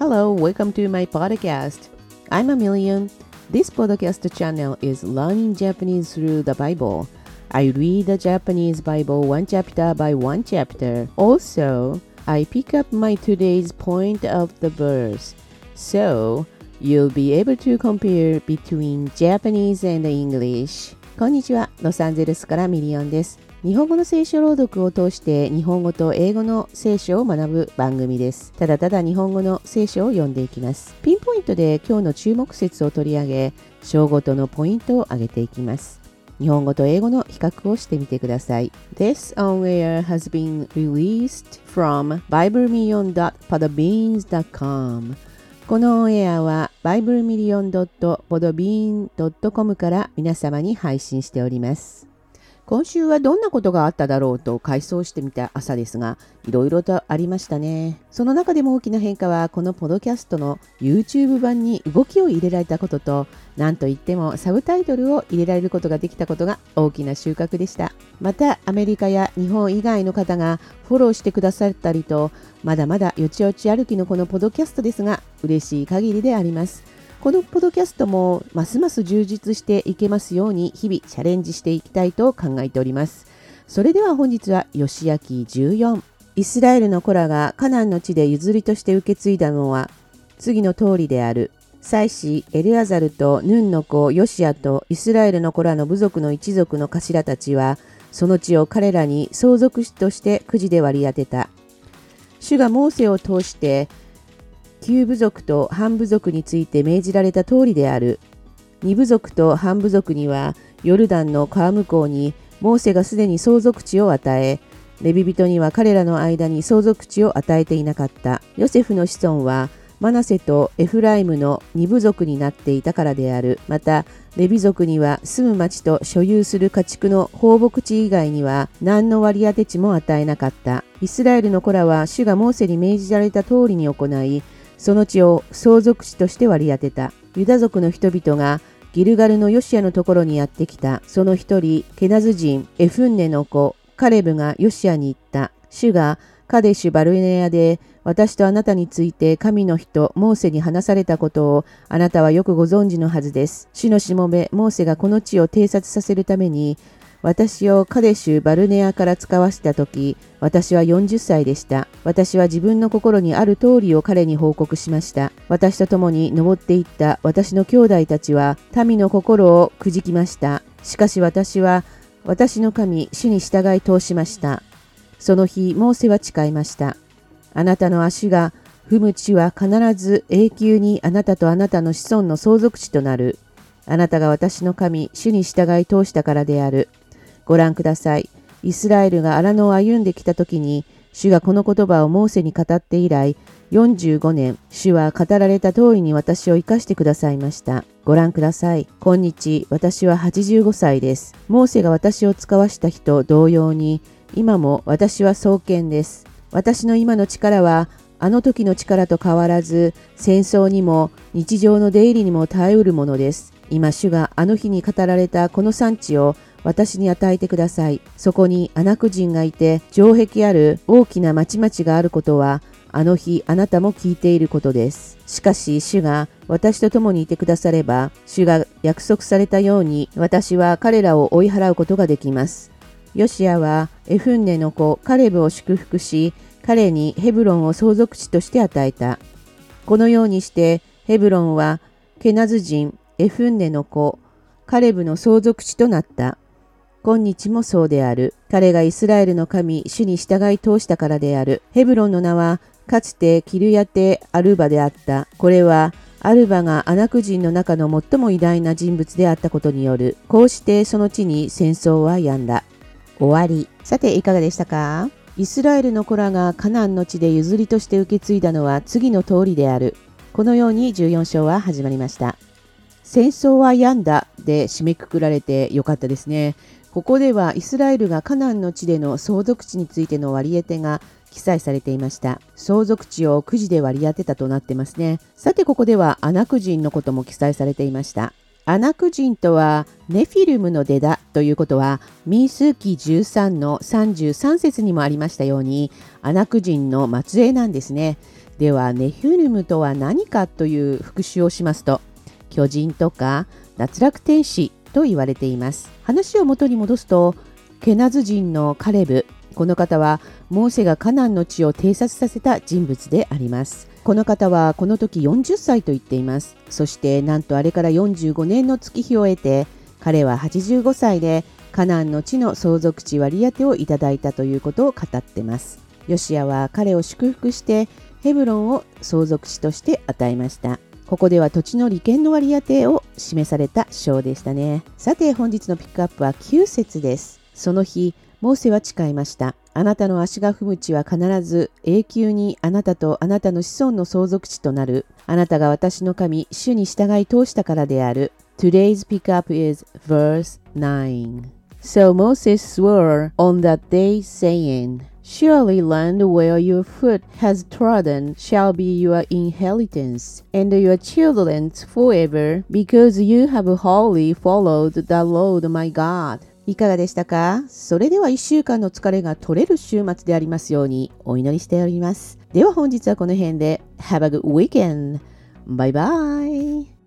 Hello, welcome to my podcast. I'm a million. This podcast channel is learning Japanese through the Bible. I read the Japanese Bible one chapter by one chapter. Also, I pick up my today's point of the verse. So, you'll be able to compare between Japanese and English. こんにちは、ロサンゼルスからミリオンです。日本語の聖書朗読を通して日本語と英語の聖書を学ぶ番組です。ただただ日本語の聖書を読んでいきます。ピンポイントで今日の注目説を取り上げ、章ごとのポイントを挙げていきます。日本語と英語の比較をしてみてください。This on air has been released from biblemillion.podbeans.com このオンエアは biblemillion.podbean.com から皆様に配信しております。今週はどんなことがあっただろうと回想してみた朝ですが、いろいろとありましたね。その中でも大きな変化は、このポドキャストの YouTube 版に動きを入れられたことと、なんといってもサブタイトルを入れられることができたことが大きな収穫でした。また、アメリカや日本以外の方がフォローしてくださったりと、まだまだよちよち歩きのこのポドキャストですが、嬉しい限りであります。このポドキャストもますます充実していけますように日々チャレンジしていきたいと考えております。それでは本日は吉明14イスラエルの子らがカナンの地で譲りとして受け継いだのは次の通りである。祭司エルアザルとヌンの子ヨシアとイスラエルの子らの部族の一族の頭たちはその地を彼らに相続としてくじで割り当てた。主がモーセを通して旧部族と半部族について命じられた通りである。二部族と半部族には、ヨルダンの川向こうに、モーセがすでに相続地を与え、レビ人には彼らの間に相続地を与えていなかった。ヨセフの子孫は、マナセとエフライムの二部族になっていたからである。また、レビ族には住む町と所有する家畜の放牧地以外には何の割り当て地も与えなかった。イスラエルの子らは主がモーセに命じられた通りに行い、その地を相続地として割り当てた。ユダ族の人々がギルガルのヨシアのところにやってきた。その一人、ケナズ人、エフンネの子、カレブがヨシアに言った。主がカデシュ・バルネアで私とあなたについて神の人、モーセに話されたことをあなたはよくご存知のはずです。主のしもべ、モーセがこの地を偵察させるために私をカデシュ・バルネアから使わせた時、私は40歳でした。私は自分の心にある通りを彼に報告しました。私と共に登っていった私の兄弟たちは民の心をくじきました。しかし私は私の神、主に従い通しました。その日、モーセは誓いました。あなたの足が踏む地は必ず永久にあなたとあなたの子孫の相続地となる。あなたが私の神、主に従い通したからである。ご覧ください。イスラエルが荒野を歩んできた時に、主がこの言葉をモーセに語って以来、45年、主は語られた通りに私を生かしてくださいました。ご覧ください。今日、私は85歳です。モーセが私を使わした日と同様に、今も私は創建です。私の今の力は、あの時の力と変わらず、戦争にも日常の出入りにも耐えうるものです。今、主があの日に語られたこの産地を私に与えてください。そこにアナク人がいて、城壁ある大きな町々があることは、あの日あなたも聞いていることです。しかし主が私と共にいてくだされば、主が約束されたように私は彼らを追い払うことができます。ヨシアはエフンネの子カレブを祝福し、彼にヘブロンを相続地として与えた。このようにしてヘブロンはケナズ人エフンネの子カレブの相続地となった。今日もそうである。彼がイスラエルの神、主に従い通したからである。ヘブロンの名は、かつてキルヤテ・アルバであった。これは、アルバがアナク人の中の最も偉大な人物であったことによる。こうしてその地に戦争は止んだ。終わり。さて、いかがでしたか？イスラエルの子らがカナンの地で譲りとして受け継いだのは次の通りである。このように14章は始まりました。戦争は病んだで締めくくられてよかったですね。ここではイスラエルがカナンの地での相続地についての割り当てが記載されていました。相続地をくじで割り当てたとなってますね。さてここではアナク人のことも記載されていました。アナク人とはネフィルムの出だということは民数記13の33節にもありましたようにアナク人の末裔なんですね。ではネフィルムとは何かという復習をしますと巨人とか脱落天使と言われています。話を元に戻すとケナズ人のカレブ。この方はモーセがカナンの地を偵察させた人物であります。この方はこの時40歳と言っています。そしてなんとあれから45年の月日を経て彼は85歳でカナンの地の相続地割り当てをいただいたということを語ってます。ヨシアは彼を祝福してヘブロンを相続地として与えました。ここでは土地の利権の割り当てを示された章でしたね。さて本日のピックアップは9節です。その日モーセは誓いました。あなたの足が踏む地は必ず永久にあなたとあなたの子孫の相続地となる。あなたが私の神主に従い通したからである。Today's pickup is verse 9 So Moses swore on that day saying Surely land where your foot has trodden shall be your inheritance, and your children's forever, because you have wholly followed the Lord my God. いかがでしたかそれでは1週間の疲れが取れる週末でありますようにお祈りしております。では本日はこの辺で Have a good weekend! バイバイ